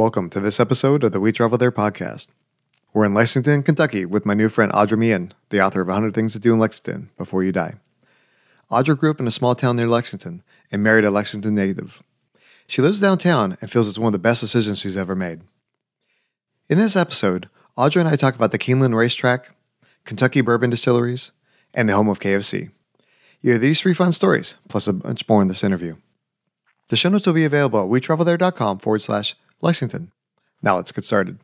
Welcome to this episode of the We Travel There podcast. We're in Lexington, Kentucky with my new friend Audra Meighan, the author of 100 Things to Do in Lexington Before You Die. Audra grew up in a small town near Lexington and married a Lexington native. She lives downtown and feels it's one of the best decisions she's ever made. In this episode, Audra and I talk about the Keeneland Racetrack, Kentucky Bourbon Distilleries, and the home of KFC. You hear these three fun stories, plus a bunch more in this interview. The show notes will be available at wetravelthere.com forward slash Lexington. Now let's get started.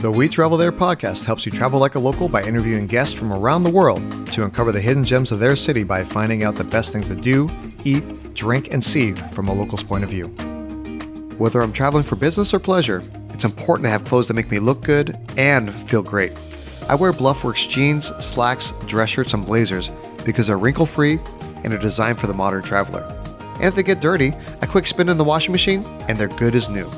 The We Travel There podcast helps you travel like a local by interviewing guests from around the world to uncover the hidden gems of their city by finding out the best things to do, eat, drink, and see from a local's point of view. Whether I'm traveling for business or pleasure, it's important to have clothes that make me look good and feel great. I wear Bluffworks jeans, slacks, dress shirts, and blazers because they're wrinkle free and are designed for the modern traveler. And if they get dirty, a quick spin in the washing machine and they're good as new.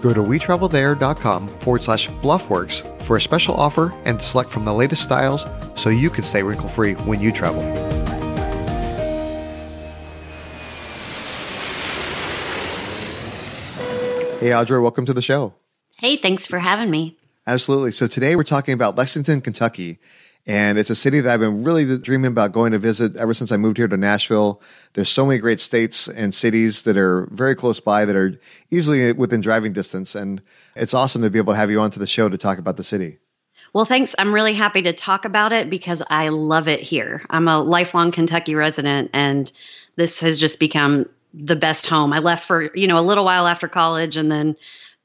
Go to wetravelthere.com forward slash bluffworks for a special offer and to select from the latest styles so you can stay wrinkle free when you travel. Hey, Audra, welcome to the show. Hey, thanks for having me. Absolutely. So today we're talking about Lexington, Kentucky. And it's a city that I've been really dreaming about going to visit ever since I moved here to Nashville. There's so many great states and cities that are very close by that are easily within driving distance. And it's awesome to be able to have you onto the show to talk about the city. Well, thanks. I'm really happy to talk about it because I love it here. I'm a lifelong Kentucky resident and this has just become the best home. I left for, you know, a little while after college and then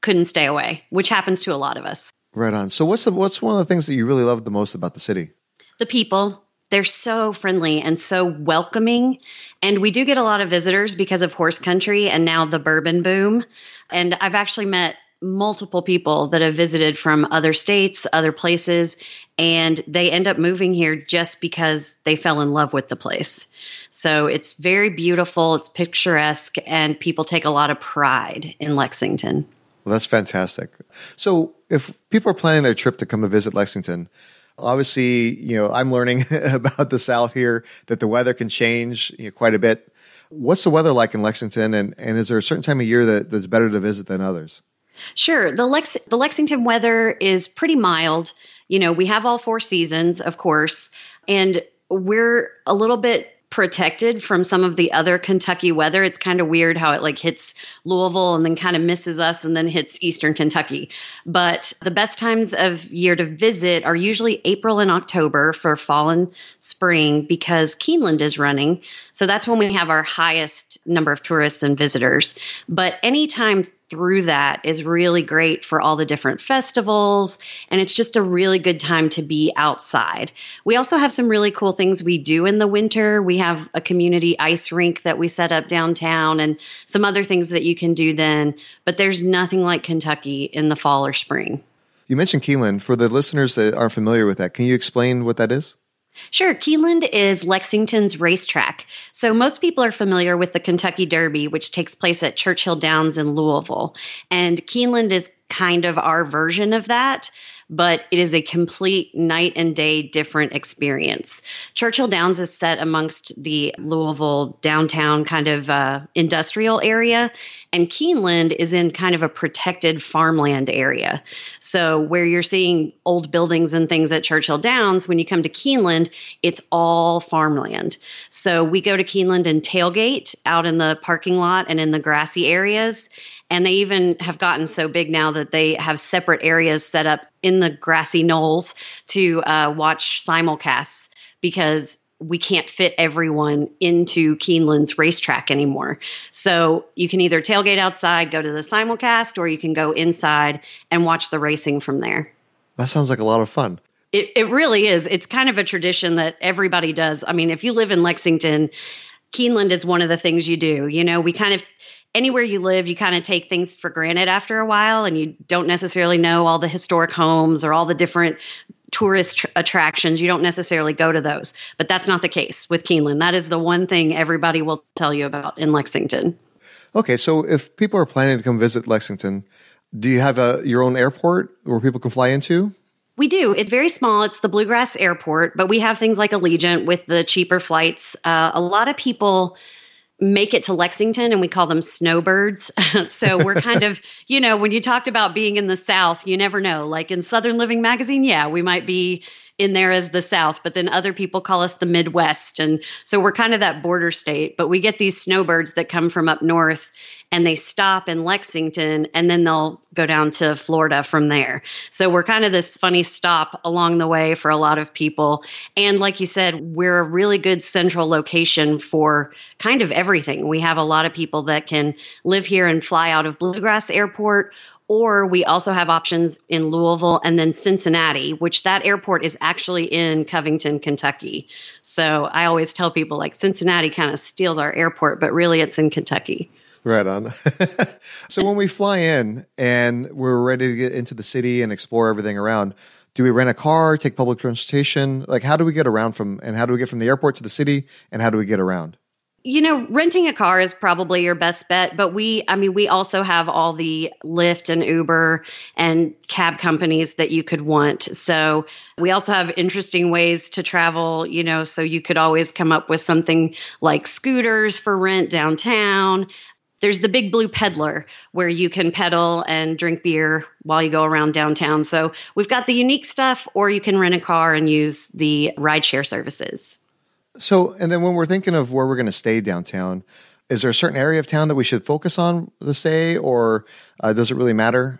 couldn't stay away, which happens to a lot of us. Right on. So what's the, what's one of the things that you really love the most about the city? The people. They're so friendly and so welcoming. And we do get a lot of visitors because of horse country and now the bourbon boom. And I've actually met multiple people that have visited from other states, other places, and they end up moving here just because they fell in love with the place. So it's very beautiful, it's picturesque, and people take a lot of pride in Lexington. Well, that's fantastic. So, if people are planning their trip to come and visit Lexington, obviously, you know, I'm learning about the South here that the weather can change you know, quite a bit. What's the weather like in Lexington, and, and is there a certain time of year that, that's better to visit than others? Sure. The Lex the Lexington weather is pretty mild. You know, we have all four seasons, of course, and we're a little bit protected from some of the other Kentucky weather. It's kind of weird how it like hits Louisville and then kind of misses us and then hits eastern Kentucky. But the best times of year to visit are usually April and October for fall and spring because Keeneland is running. So that's when we have our highest number of tourists and visitors. But anytime through that is really great for all the different festivals. And it's just a really good time to be outside. We also have some really cool things we do in the winter. We have a community ice rink that we set up downtown and some other things that you can do then. But there's nothing like Kentucky in the fall or spring. You mentioned Keeneland. For the listeners that aren't familiar with that, can you explain what that is? Sure. Keeneland is Lexington's racetrack. So most people are familiar with the Kentucky Derby, which takes place at Churchill Downs in Louisville. And Keeneland is kind of our version of that but it is a complete night and day different experience. Churchill Downs is set amongst the Louisville downtown kind of uh, industrial area, and Keeneland is in kind of a protected farmland area. So, where you're seeing old buildings and things at Churchill Downs, when you come to Keeneland, it's all farmland. So, we go to Keeneland and tailgate out in the parking lot and in the grassy areas. And they even have gotten so big now that they have separate areas set up in the grassy knolls to uh, watch simulcasts because we can't fit everyone into Keeneland's racetrack anymore. So you can either tailgate outside, go to the simulcast, or you can go inside and watch the racing from there. That sounds like a lot of fun. It, it really is. It's kind of a tradition that everybody does. I mean, if you live in Lexington, Keeneland is one of the things you do. You know, we kind of anywhere you live, you kind of take things for granted after a while and you don't necessarily know all the historic homes or all the different tourist tr- attractions. You don't necessarily go to those. But that's not the case with Keeneland. That is the one thing everybody will tell you about in Lexington. Okay, so if people are planning to come visit Lexington, do you have a your own airport where people can fly into? We do. It's very small. It's the Bluegrass Airport, but we have things like Allegiant with the cheaper flights. Uh, a lot of people make it to Lexington and we call them snowbirds. so we're kind of, you know, when you talked about being in the South, you never know. Like in Southern Living magazine, yeah, we might be in there as the South, but then other people call us the Midwest. And so we're kind of that border state, but we get these snowbirds that come from up north and they stop in Lexington and then they'll go down to Florida from there. So we're kind of this funny stop along the way for a lot of people. And like you said, we're a really good central location for kind of everything. We have a lot of people that can live here and fly out of Bluegrass Airport or we also have options in Louisville and then Cincinnati, which that airport is actually in Covington, Kentucky. So I always tell people like Cincinnati kind of steals our airport, but really it's in Kentucky. Right on. so when we fly in and we're ready to get into the city and explore everything around, do we rent a car, take public transportation? Like how do we get around from and how do we get from the airport to the city and how do we get around? You know, renting a car is probably your best bet, but we, I mean, we also have all the Lyft and Uber and cab companies that you could want. So we also have interesting ways to travel, you know, so you could always come up with something like scooters for rent downtown. There's the Big Blue Peddler where you can pedal and drink beer while you go around downtown. So we've got the unique stuff, or you can rent a car and use the rideshare services. So, and then when we're thinking of where we're going to stay downtown, is there a certain area of town that we should focus on to stay, or uh, does it really matter?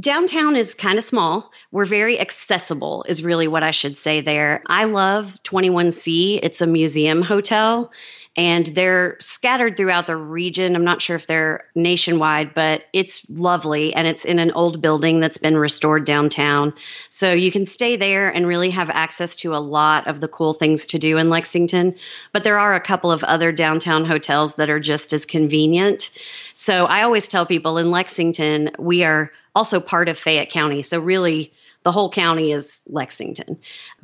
Downtown is kind of small. We're very accessible, is really what I should say there. I love 21C. It's a museum hotel and they're scattered throughout the region. I'm not sure if they're nationwide, but it's lovely and it's in an old building that's been restored downtown. So you can stay there and really have access to a lot of the cool things to do in Lexington. But there are a couple of other downtown hotels that are just as convenient. So I always tell people in Lexington, we are also part of Fayette County. So really, the whole county is Lexington.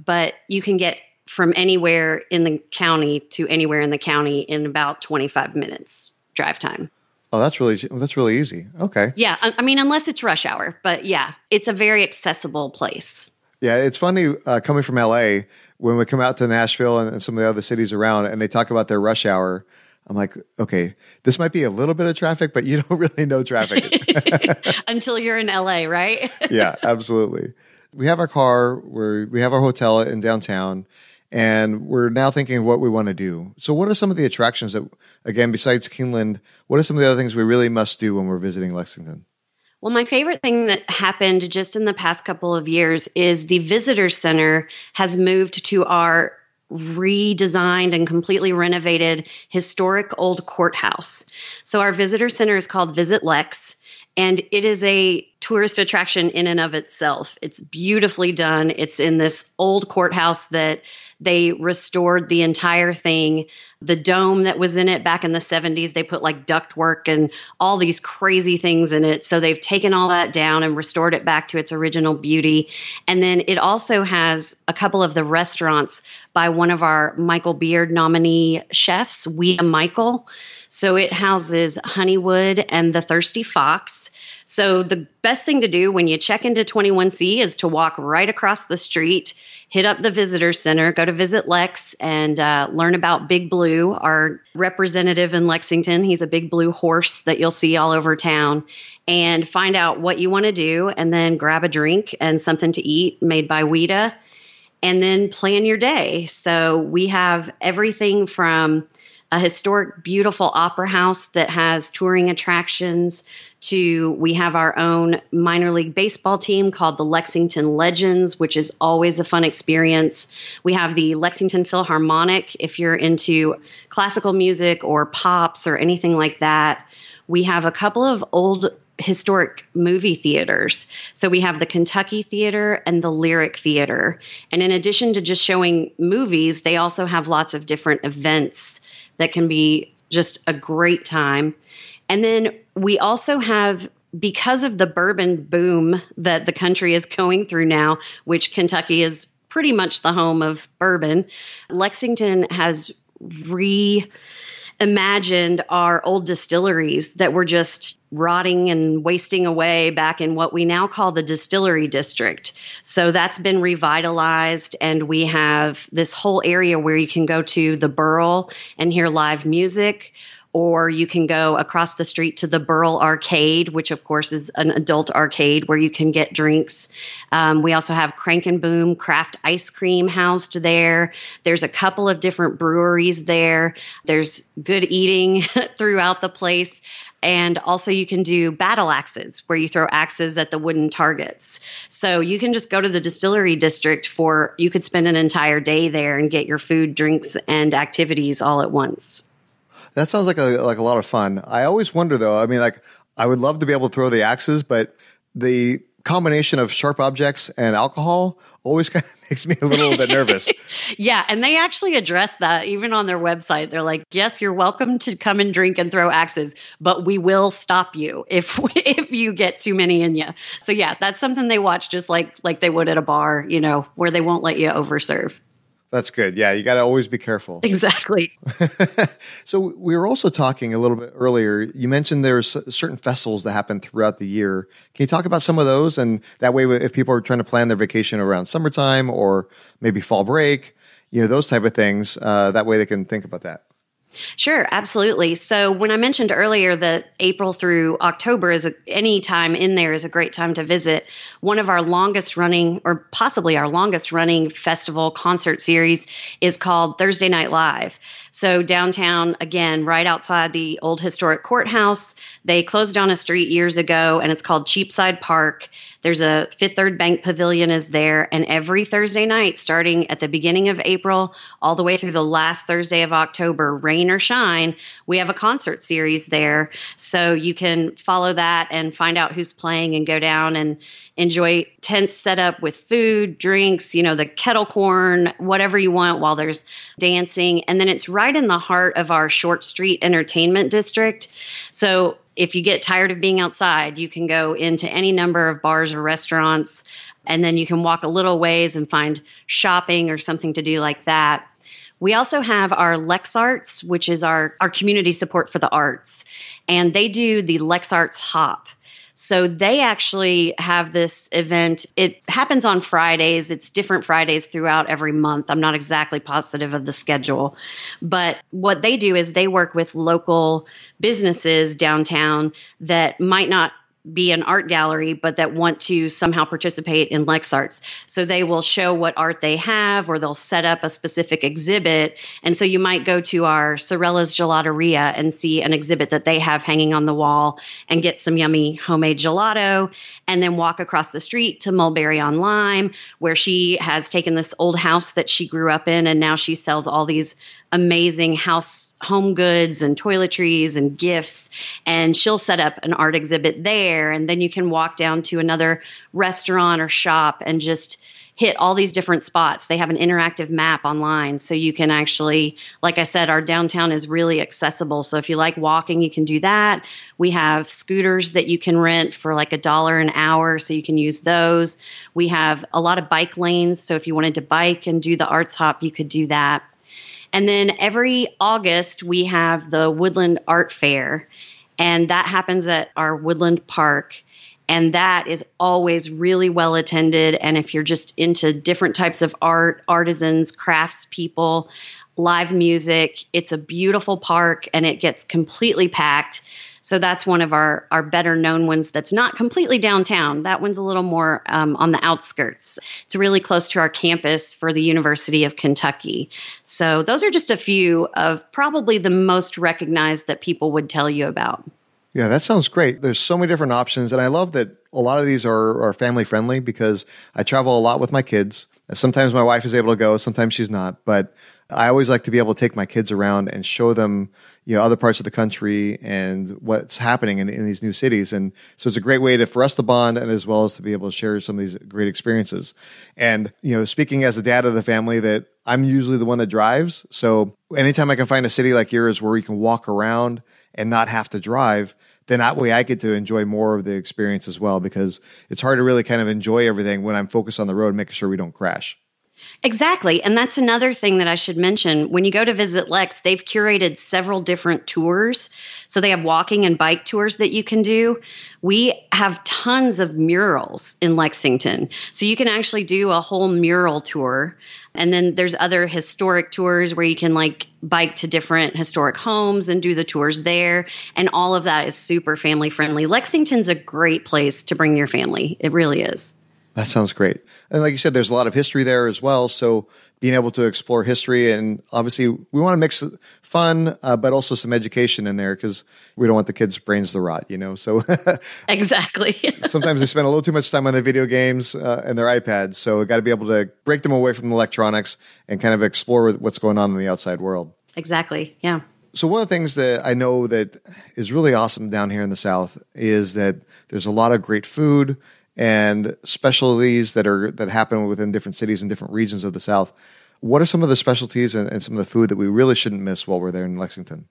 But you can get from anywhere in the county to anywhere in the county in about 25 minutes drive time. Oh, that's really that's really easy. Okay. Yeah, I, I mean, unless it's rush hour, but yeah, it's a very accessible place. Yeah, it's funny uh, coming from LA when we come out to Nashville and, and some of the other cities around, and they talk about their rush hour. I'm like, okay, this might be a little bit of traffic, but you don't really know traffic until you're in LA, right? yeah, absolutely. We have our car, we we have our hotel in downtown, and we're now thinking of what we want to do. So, what are some of the attractions that, again, besides Keeneland, what are some of the other things we really must do when we're visiting Lexington? Well, my favorite thing that happened just in the past couple of years is the visitor center has moved to our redesigned and completely renovated historic old courthouse. So, our visitor center is called Visit Lex. And it is a tourist attraction in and of itself. It's beautifully done. It's in this old courthouse that they restored the entire thing. The dome that was in it back in the 70s, they put like ductwork and all these crazy things in it. So they've taken all that down and restored it back to its original beauty. And then it also has a couple of the restaurants by one of our Michael Beard nominee chefs, Ouita Michel. So it houses Honeywood and the Thirsty Fox. So the best thing to do when you check into 21C is to walk right across the street, hit up the visitor center, go to Visit Lex, and uh, learn about Big Blue, our representative in Lexington. He's a big blue horse that you'll see all over town, and find out what you want to do, and then grab a drink and something to eat made by Ouita, and then plan your day. So we have everything from a historic, beautiful opera house that has touring attractions to we have our own minor league baseball team called the Lexington Legends, which is always a fun experience. We have the Lexington Philharmonic if you're into classical music or pops or anything like that. We have a couple of old historic movie theaters. So we have the Kentucky Theater and the Lyric Theater. And in addition to just showing movies, they also have lots of different events that can be just a great time. And then we also have because of the bourbon boom that the country is going through now, which Kentucky is pretty much the home of bourbon, Lexington has re imagined our old distilleries that were just rotting and wasting away back in what we now call the distillery district. So that's been revitalized, and we have this whole area where you can go to the Burl and hear live music or you can go across the street to the Burl Arcade, which of course is an adult arcade where you can get drinks. Um, we also have Crank and Boom craft ice cream housed there. There's a couple of different breweries there. There's good eating throughout the place. And also, you can do battle axes where you throw axes at the wooden targets. So you can just go to the distillery district for, you could spend an entire day there and get your food, drinks, and activities all at once. That sounds like a like a lot of fun. I always wonder though. I mean, like I would love to be able to throw the axes, but the combination of sharp objects and alcohol always kind of makes me a little bit nervous. yeah, and they actually address that even on their website. They're like, "Yes, you're welcome to come and drink and throw axes, but we will stop you if if you get too many in you." So yeah, that's something they watch just like like they would at a bar, you know, where they won't let you overserve. That's good. Yeah, you got to always be careful. Exactly. so we were also talking a little bit earlier. You mentioned there's certain festivals that happen throughout the year. Can you talk about some of those? And that way, if people are trying to plan their vacation around summertime or maybe fall break, you know, those type of things, uh, that way they can think about that. Sure, absolutely. So when I mentioned earlier that April through October is a, any time in there is a great time to visit, one of our longest running or possibly our longest running festival concert series is called Thursday Night Live. So downtown again, right outside the old historic courthouse, they closed down a street years ago and it's called Cheapside Park. There's a Fifth Third Bank Pavilion is there, and every Thursday night, starting at the beginning of April all the way through the last Thursday of October, rain or shine, we have a concert series there. So you can follow that and find out who's playing and go down and enjoy tents set up with food, drinks, you know, the kettle corn, whatever you want while there's dancing. And then it's right in the heart of our Short Street Entertainment District. So if you get tired of being outside, you can go into any number of bars or restaurants, and then you can walk a little ways and find shopping or something to do like that. We also have our Lex Arts, which is our, our community support for the arts, and they do the Lex Arts Hop. So they actually have this event. It happens on Fridays. It's different Fridays throughout every month. I'm not exactly positive of the schedule. But what they do is they work with local businesses downtown that might not be an art gallery, but that want to somehow participate in Lex Arts. So they will show what art they have, or they'll set up a specific exhibit. And so you might go to our Sorella's Gelateria and see an exhibit that they have hanging on the wall and get some yummy homemade gelato, and then walk across the street to Mulberry on Lime, where she has taken this old house that she grew up in, and now she sells all these amazing house home goods and toiletries and gifts and she'll set up an art exhibit there and then you can walk down to another restaurant or shop and just hit all these different spots. They have an interactive map online so you can actually like I said our downtown is really accessible. So if you like walking, you can do that. We have scooters that you can rent for like a dollar an hour so you can use those. We have a lot of bike lanes so if you wanted to bike and do the arts hop, you could do that. And then every August, we have the Woodland Art Fair, and that happens at our Woodland Park. And that is always really well attended. And if you're just into different types of art, artisans, crafts people, live music, it's a beautiful park and it gets completely packed. So that's one of our, our better known ones that's not completely downtown. That one's a little more um, on the outskirts. It's really close to our campus for the University of Kentucky. So those are just a few of probably the most recognized that people would tell you about. Yeah, that sounds great. There's so many different options. And I love that a lot of these are, are family friendly because I travel a lot with my kids. Sometimes my wife is able to go, sometimes she's not. But I always like to be able to take my kids around and show them, you know, other parts of the country and what's happening in, in these new cities. And so it's a great way to, for us to bond and as well as to be able to share some of these great experiences. And, you know, speaking as the dad of the family that I'm usually the one that drives. So anytime I can find a city like yours where you can walk around and not have to drive, then that way I get to enjoy more of the experience as well because it's hard to really kind of enjoy everything when I'm focused on the road, making sure we don't crash. Exactly. And that's another thing that I should mention. When you go to visit Lex, they've curated several different tours. So they have walking and bike tours that you can do. We have tons of murals in Lexington. So you can actually do a whole mural tour. And then there's other historic tours where you can like bike to different historic homes and do the tours there. And all of that is super family friendly. Lexington's a great place to bring your family. It really is. That sounds great. And like you said, there's a lot of history there as well. So being able to explore history and obviously we want to mix fun, uh, but also some education in there because we don't want the kids' brains to rot, you know? So exactly. sometimes they spend a little too much time on their video games uh, and their iPads. So we got to be able to break them away from the electronics and kind of explore what's going on in the outside world. Exactly. Yeah. So one of the things that I know that is really awesome down here in the South is that there's a lot of great food and specialties that are that happen within different cities and different regions of the South. What are some of the specialties and, and, some of the food that we really shouldn't miss while we're there in Lexington?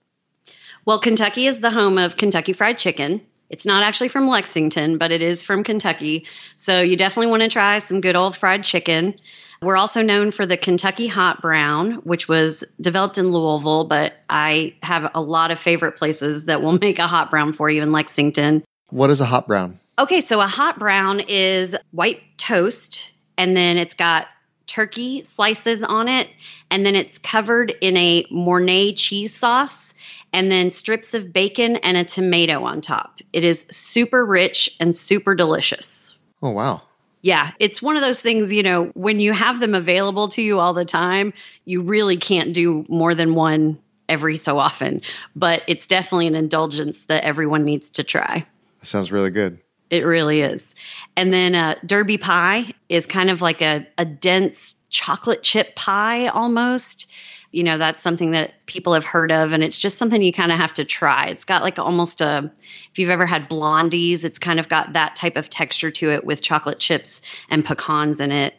Well, Kentucky is the home of Kentucky Fried Chicken. It's not actually from Lexington, but it is from Kentucky. So you definitely want to try some good old fried chicken. We're also known for the Kentucky Hot Brown, which was developed in Louisville, but I have a lot of favorite places that will make a hot brown for you in Lexington. What is a hot brown? Okay, so a hot brown is white toast, and then it's got turkey slices on it, and then it's covered in a Mornay cheese sauce, and then strips of bacon and a tomato on top. It is super rich and super delicious. Oh, wow. Yeah, it's one of those things, you know, when you have them available to you all the time, you really can't do more than one every so often. But it's definitely an indulgence that everyone needs to try. That sounds really good. It really is. And then uh, Derby pie is kind of like a, a dense chocolate chip pie almost. You know, that's something that people have heard of, and it's just something you kind of have to try. It's got like almost a, if you've ever had blondies, it's kind of got that type of texture to it with chocolate chips and pecans in it.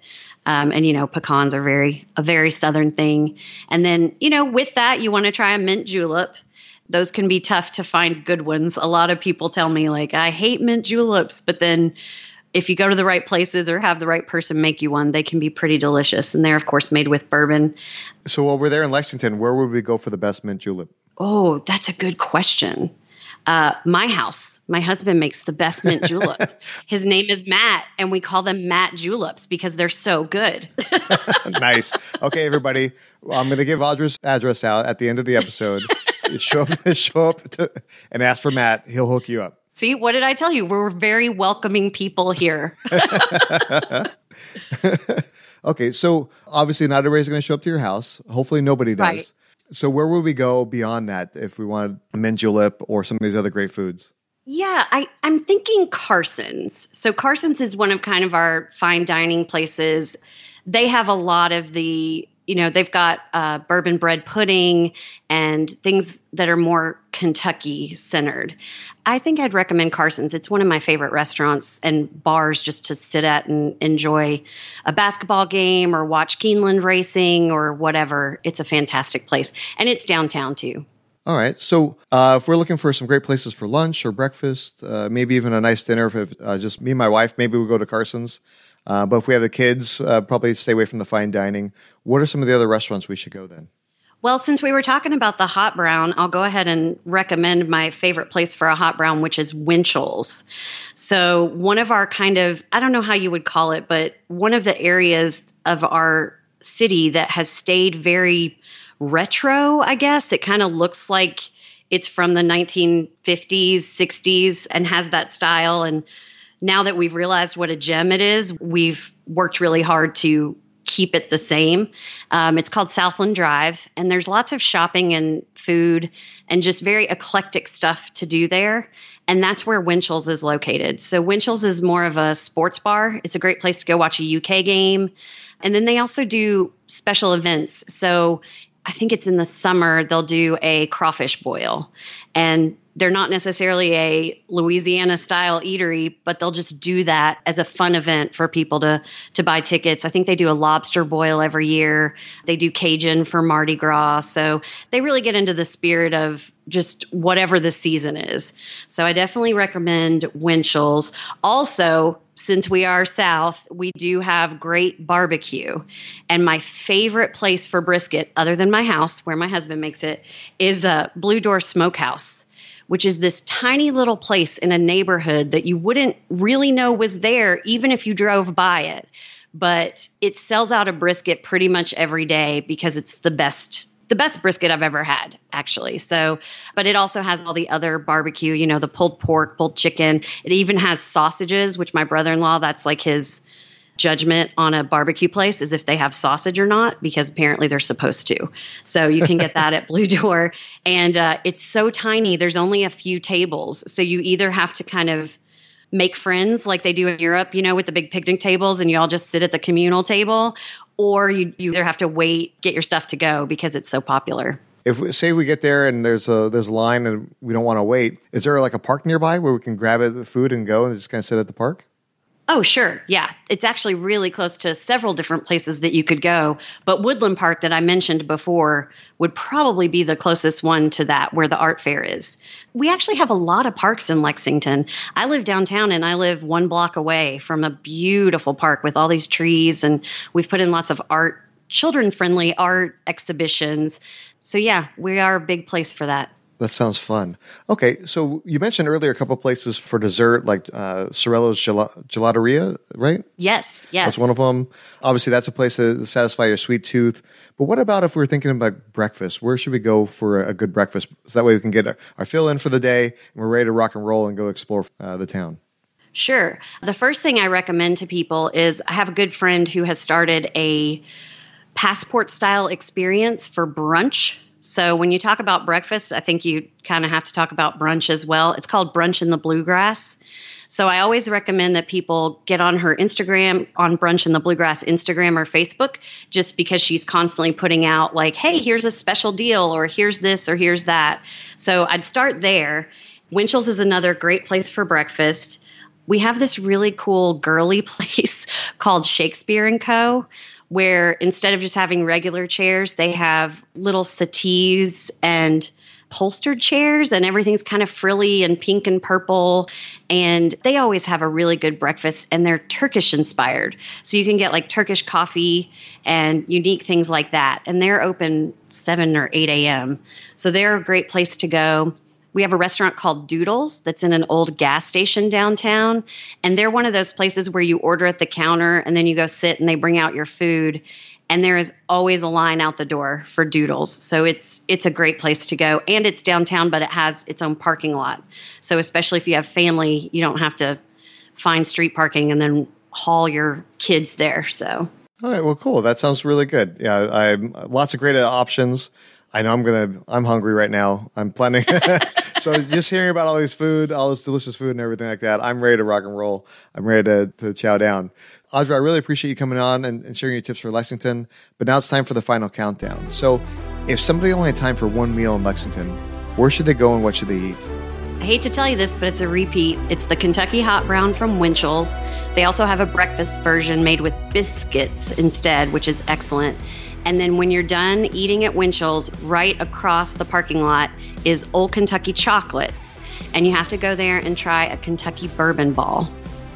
Um, and you know, pecans are very a very southern thing. And then you know, with that, you want to try a mint julep those can be tough to find good ones. A lot of people tell me, like, I hate mint juleps, but then if you go to the right places or have the right person make you one, they can be pretty delicious. And they're, of course, made with bourbon. So while we're there in Lexington, where would we go for the best mint julep? Oh, that's a good question. Uh, my house, my husband makes the best mint julep. His name is Matt, and we call them Matt juleps because they're so good. nice. Okay, everybody, well, I'm going to give Audra's address out at the end of the episode show up, show up to, and ask for Matt. He'll hook you up. See, what did I tell you? We're very welcoming people here. okay, so obviously not everybody's going to show up to your house. Hopefully, nobody does. Right. So, where would we go beyond that if we wanted mint julep or some of these other great foods? Yeah, I, I'm thinking Carson's. So, Carson's is one of kind of our fine dining places. They have a lot of the you know they've got uh, bourbon bread pudding and things that are more kentucky centered. I think i'd recommend carson's. It's one of my favorite restaurants and bars just to sit at and enjoy a basketball game or watch keeneland racing or whatever. It's a fantastic place. And it's downtown too. All right. So, uh, if we're looking for some great places for lunch or breakfast, uh, maybe even a nice dinner, if uh, just me and my wife, maybe we'll go to Carson's. Uh, but if we have the kids, uh, probably stay away from the fine dining. What are some of the other restaurants we should go then? Well, since we were talking about the hot brown, I'll go ahead and recommend my favorite place for a hot brown, which is Winchell's. So, one of our kind of, I don't know how you would call it, but one of the areas of our city that has stayed very retro, I guess. It kind of looks like it's from the 1950s, 60s, and has that style. And now that we've realized what a gem it is, we've worked really hard to keep it the same. Um, it's called Southland Drive, and there's lots of shopping and food and just very eclectic stuff to do there. And that's where Winchell's is located. So, Winchell's is more of a sports bar. It's a great place to go watch a UK game. And then they also do special events. So, I think it's in the summer, they'll do a crawfish boil. And they're not necessarily a Louisiana style eatery, but they'll just do that as a fun event for people to to buy tickets. I think they do a lobster boil every year. They do Cajun for Mardi Gras. So they really get into the spirit of just whatever the season is. So I definitely recommend Winchell's. Also, since we are south, we do have great barbecue. And my favorite place for brisket, other than my house where my husband makes it, is a Blue Door Smokehouse which is this tiny little place in a neighborhood that you wouldn't really know was there even if you drove by it. But it sells out a brisket pretty much every day because it's the best the best brisket I've ever had, actually. So, but it also has all the other barbecue, you know, the pulled pork, pulled chicken. It even has sausages, which my brother in law, that's like his judgment on a barbecue place is if they have sausage or not, because apparently they're supposed to. So you can get that at Blue Door. And uh, it's so tiny, there's only a few tables. So you either have to kind of make friends like they do in Europe, you know, with the big picnic tables and you all just sit at the communal table, or you, you either have to wait, get your stuff to go because it's so popular. If we, say we get there and there's a there's a line and we don't want to wait, is there like a park nearby where we can grab the food and go and just kind of sit at the park? Oh, sure. Yeah. It's actually really close to several different places that you could go. But Woodland Park, that I mentioned before, would probably be the closest one to that where the art fair is. We actually have a lot of parks in Lexington. I live downtown and I live one block away from a beautiful park with all these trees, and we've put in lots of art, children friendly art exhibitions. So, yeah, we are a big place for that. That sounds fun. Okay, so you mentioned earlier a couple places for dessert, like uh, Sorella's Gel- Gelateria, right? Yes, yes. That's one of them. Obviously, that's a place to satisfy your sweet tooth. But what about if we're thinking about breakfast? Where should we go for a good breakfast? So that way we can get our, our fill in for the day and we're ready to rock and roll and go explore uh, the town. Sure. The first thing I recommend to people is I have a good friend who has started a passport style experience for brunch so when you talk about breakfast, I think you kind of have to talk about brunch as well. It's called Brunch in the Bluegrass. So I always recommend that people get on her Instagram, on Brunch in the Bluegrass Instagram or Facebook, just because she's constantly putting out, like, hey, here's a special deal, or here's this, or here's that. So I'd start there. Winchell's is another great place for breakfast. We have this really cool girly place called Shakespeare and Co where instead of just having regular chairs, they have little settees and upholstered chairs and everything's kind of frilly and pink and purple. And they always have a really good breakfast and they're turkish inspired. So you can get like turkish coffee and unique things like that. And they're open 7 or 8 a.m so they're a great place to go we have a restaurant called Doodles that's in an old gas station downtown. And they're one of those places where you order at the counter and then you go sit and they bring out your food. And there is always a line out the door for Doodles. So it's it's a great place to go. And it's downtown, but it has its own parking lot. So especially if you have family, you don't have to find street parking and then haul your kids there. So all right, well, cool. That sounds really good. Yeah, I lots of great options. I know I'm gonna. I'm hungry right now. I'm planning. so just hearing about all this food, all this delicious food and everything like that, I'm ready to rock and roll. I'm ready to, to chow down. Audra, I really appreciate you coming on and, and sharing your tips for Lexington. But now it's time for the final countdown. So if somebody only had time for one meal in Lexington, where should they go and what should they eat? I hate to tell you this, but it's a repeat. It's the Kentucky Hot Brown from Winchell's. They also have a breakfast version made with biscuits instead, which is excellent. And then when you're done eating at Winchell's, right across the parking lot is Old Kentucky Chocolates. And you have to go there and try a Kentucky bourbon ball.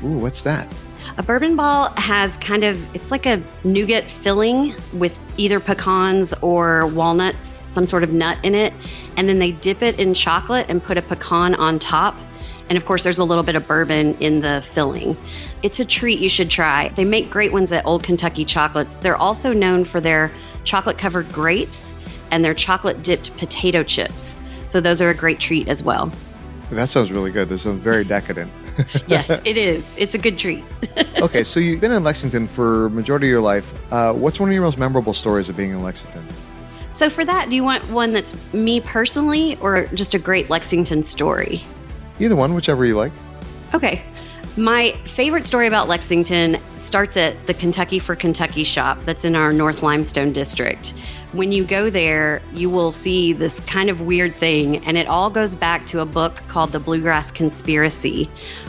Ooh, what's that? A bourbon ball has kind of, it's like a nougat filling with either pecans or walnuts, some sort of nut in it. And then they dip it in chocolate and put a pecan on top. And of course, there's a little bit of bourbon in the filling. It's a treat you should try. They make great ones at Old Kentucky Chocolates. They're also known for their chocolate covered grapes and their chocolate dipped potato chips. So those are a great treat as well. That sounds really good. This sounds very decadent. yes, it is. It's a good treat. okay, so you've been in Lexington for majority of your life. Uh, what's one of your most memorable stories of being in Lexington? So for that, do you want one that's me personally or just a great Lexington story? Either one, whichever you like. Okay. My favorite story about Lexington starts at the Kentucky for Kentucky shop that's in our North Limestone district. When you go there, you will see this kind of weird thing, and it all goes back to a book called The Bluegrass Conspiracy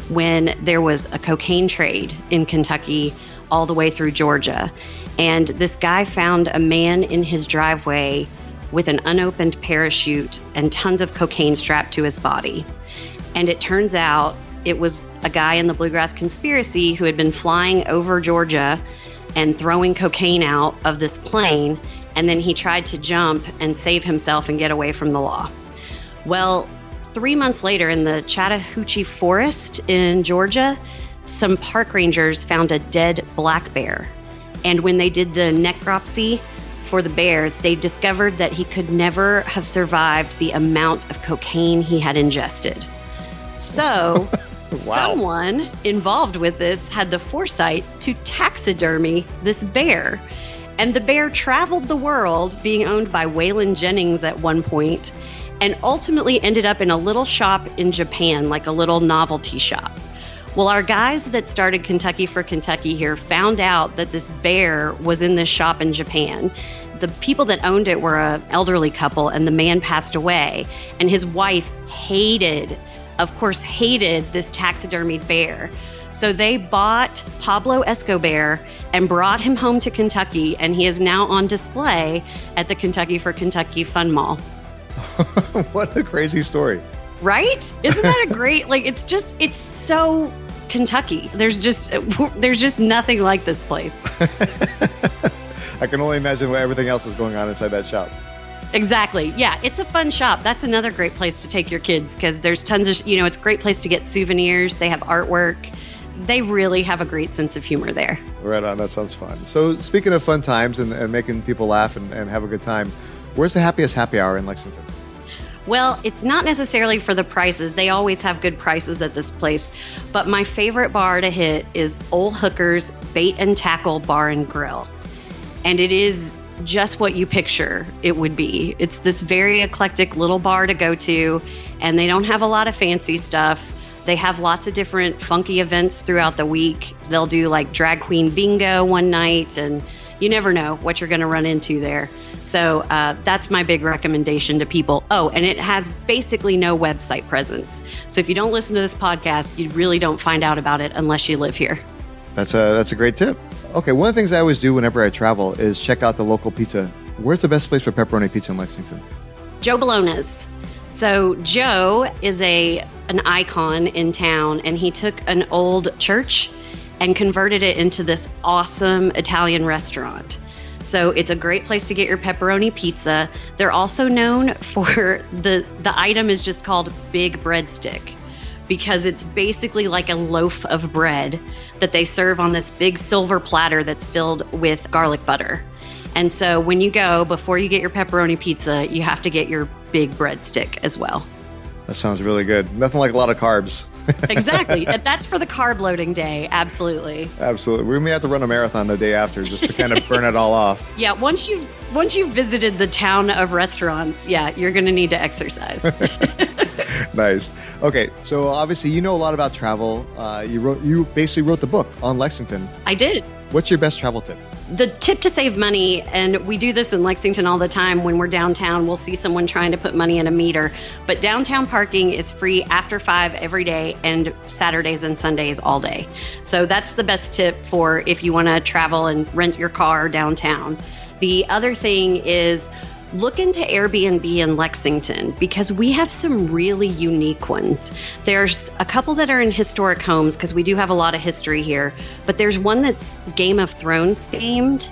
when there was a cocaine trade in Kentucky all the way through Georgia. And this guy found a man in his driveway with an unopened parachute and tons of cocaine strapped to his body. And it turns out it was a guy in the Bluegrass Conspiracy who had been flying over Georgia and throwing cocaine out of this plane and then he tried to jump and save himself and get away from the law. Well, three months later, in the Chattahoochee Forest in Georgia, some park rangers found a dead black bear. And when they did the necropsy for the bear, they discovered that he could never have survived the amount of cocaine he had ingested. So, wow. someone involved with this had the foresight to taxidermy this bear. And the bear traveled the world, being owned by Waylon Jennings at one point, and ultimately ended up in a little shop in Japan, like a little novelty shop. Well, our guys that started Kentucky for Kentucky here found out that this bear was in this shop in Japan. The people that owned it were an elderly couple, and the man passed away, and his wife hated, of course, hated this taxidermied bear. So they bought Pablo Escobar and brought him home to Kentucky, and he is now on display at the Kentucky for Kentucky Fun Mall. what a crazy story. Right? Isn't that a great like it's just it's so Kentucky. There's just there's just nothing like this place. I can only imagine what everything else is going on inside that shop. Exactly. Yeah, it's a fun shop. That's another great place to take your kids because there's tons of, you know, it's a great place to get souvenirs. They have artwork they really have a great sense of humor there. Right on. That sounds fun. So, speaking of fun times and, and making people laugh and, and have a good time, where's the happiest happy hour in Lexington? Well, it's not necessarily for the prices. They always have good prices at this place. But my favorite bar to hit is Old Hooker's Bait and Tackle Bar and Grill. And it is just what you picture it would be. It's this very eclectic little bar to go to, and they don't have a lot of fancy stuff. They have lots of different funky events throughout the week. They'll do like drag queen bingo one night, and you never know what you're going to run into there. So uh, that's my big recommendation to people. Oh, and it has basically no website presence. So if you don't listen to this podcast, you really don't find out about it unless you live here. That's a that's a great tip. Okay, one of the things I always do whenever I travel is check out the local pizza. Where's the best place for pepperoni pizza in Lexington? Joe Bologna's. So Joe is a an icon in town, and he took an old church and converted it into this awesome Italian restaurant. So it's a great place to get your pepperoni pizza. They're also known for the the item is just called big breadstick because it's basically like a loaf of bread that they serve on this big silver platter that's filled with garlic butter. And so when you go, before you get your pepperoni pizza, you have to get your big breadstick as well. That sounds really good. Nothing like a lot of carbs. exactly. That's for the carb loading day. Absolutely. Absolutely. We may have to run a marathon the day after just to kind of burn it all off. Yeah. Once you've once you've visited the town of restaurants, yeah, you're going to need to exercise. nice. Okay. So obviously, you know a lot about travel. Uh, you wrote. You basically wrote the book on Lexington. I did. What's your best travel tip? The tip to save money, and we do this in Lexington all the time when we're downtown, we'll see someone trying to put money in a meter. But downtown parking is free after five every day and Saturdays and Sundays all day. So that's the best tip for if you want to travel and rent your car downtown. The other thing is, look into Airbnb in Lexington because we have some really unique ones. There's a couple that are in historic homes because we do have a lot of history here, but there's one that's Game of Thrones themed.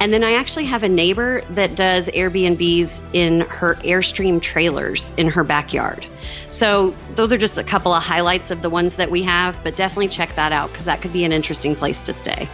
And then I actually have a neighbor that does Airbnbs in her Airstream trailers in her backyard. So those are just a couple of highlights of the ones that we have, but definitely check that out because that could be an interesting place to stay.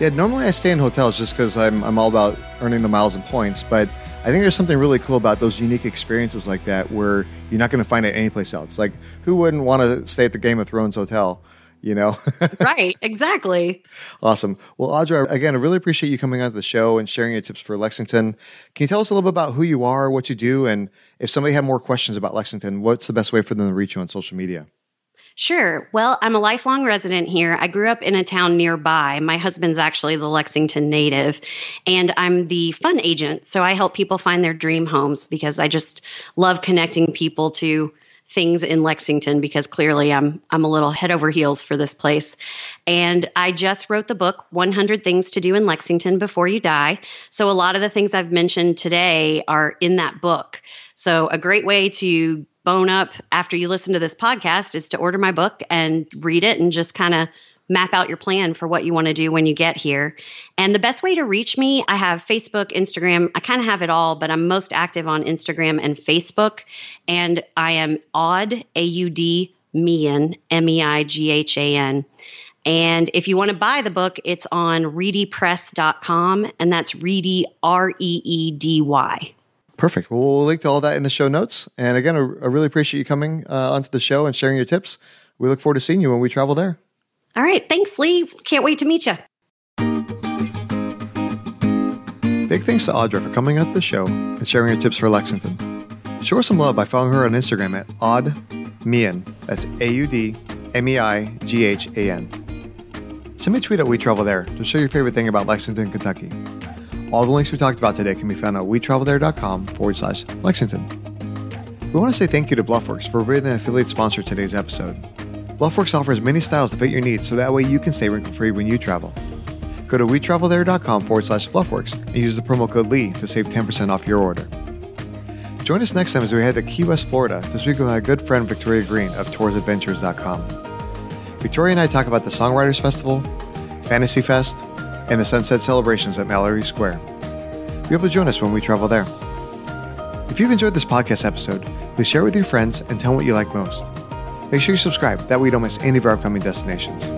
Yeah, normally I stay in hotels just because I'm, I'm all about earning the miles and points, but I think there's something really cool about those unique experiences like that where you're not going to find it anyplace else. Like, who wouldn't want to stay at the Game of Thrones hotel? You know? right, exactly. Awesome. Well, Audra, again, I really appreciate you coming on the show and sharing your tips for Lexington. Can you tell us a little bit about who you are, what you do, and if somebody had more questions about Lexington, what's the best way for them to reach you on social media? Sure. Well, I'm a lifelong resident here. I grew up in a town nearby. My husband's actually the Lexington native, and I'm the fun agent. So I help people find their dream homes because I just love connecting people to things in Lexington because clearly I'm I'm a little head over heels for this place. And I just wrote the book 100 Things to Do in Lexington Before You Die. So a lot of the things I've mentioned today are in that book. So a great way to bone up after you listen to this podcast is to order my book and read it and just kind of map out your plan for what you want to do when you get here. And the best way to reach me, I have Facebook, Instagram. I kind of have it all, but I'm most active on Instagram and Facebook. And I am Aud, A U D, Meighan, M E I G H A N. And if you want to buy the book, it's on reedypress.com, and that's Reedy, R E E D Y. Perfect. Well, we'll link to all that in the show notes. And again, I, really appreciate you coming uh, onto the show and sharing your tips. We look forward to seeing you when we travel there. All right. Thanks, Lee. Can't wait to meet you. Big thanks to Audra for coming on the show and sharing her tips for Lexington. Show her some love by following her on Instagram at Aud. That's A U D M E I G H A N. Send me a tweet at We Travel There to show your favorite thing about Lexington, Kentucky. All the links we talked about today can be found at wetravelthere.com forward slash Lexington. We want to say thank you to Bluffworks for being an affiliate sponsor of today's episode. Bluffworks offers many styles to fit your needs so that way you can stay wrinkle free when you travel. Go to wetravelthere.com forward slash Bluffworks and use the promo code LEE to save 10% off your order. Join us next time as we head to Key West, Florida to speak with my good friend Victoria Green of ToursAdventures.com. Victoria and I talk about the Songwriters Festival, Fantasy Fest, and the Sunset celebrations at Mallory Square. Be able to join us when we travel there. If you've enjoyed this podcast episode, please share it with your friends and tell them what you like most. Make sure you subscribe, that way you don't miss any of our upcoming destinations.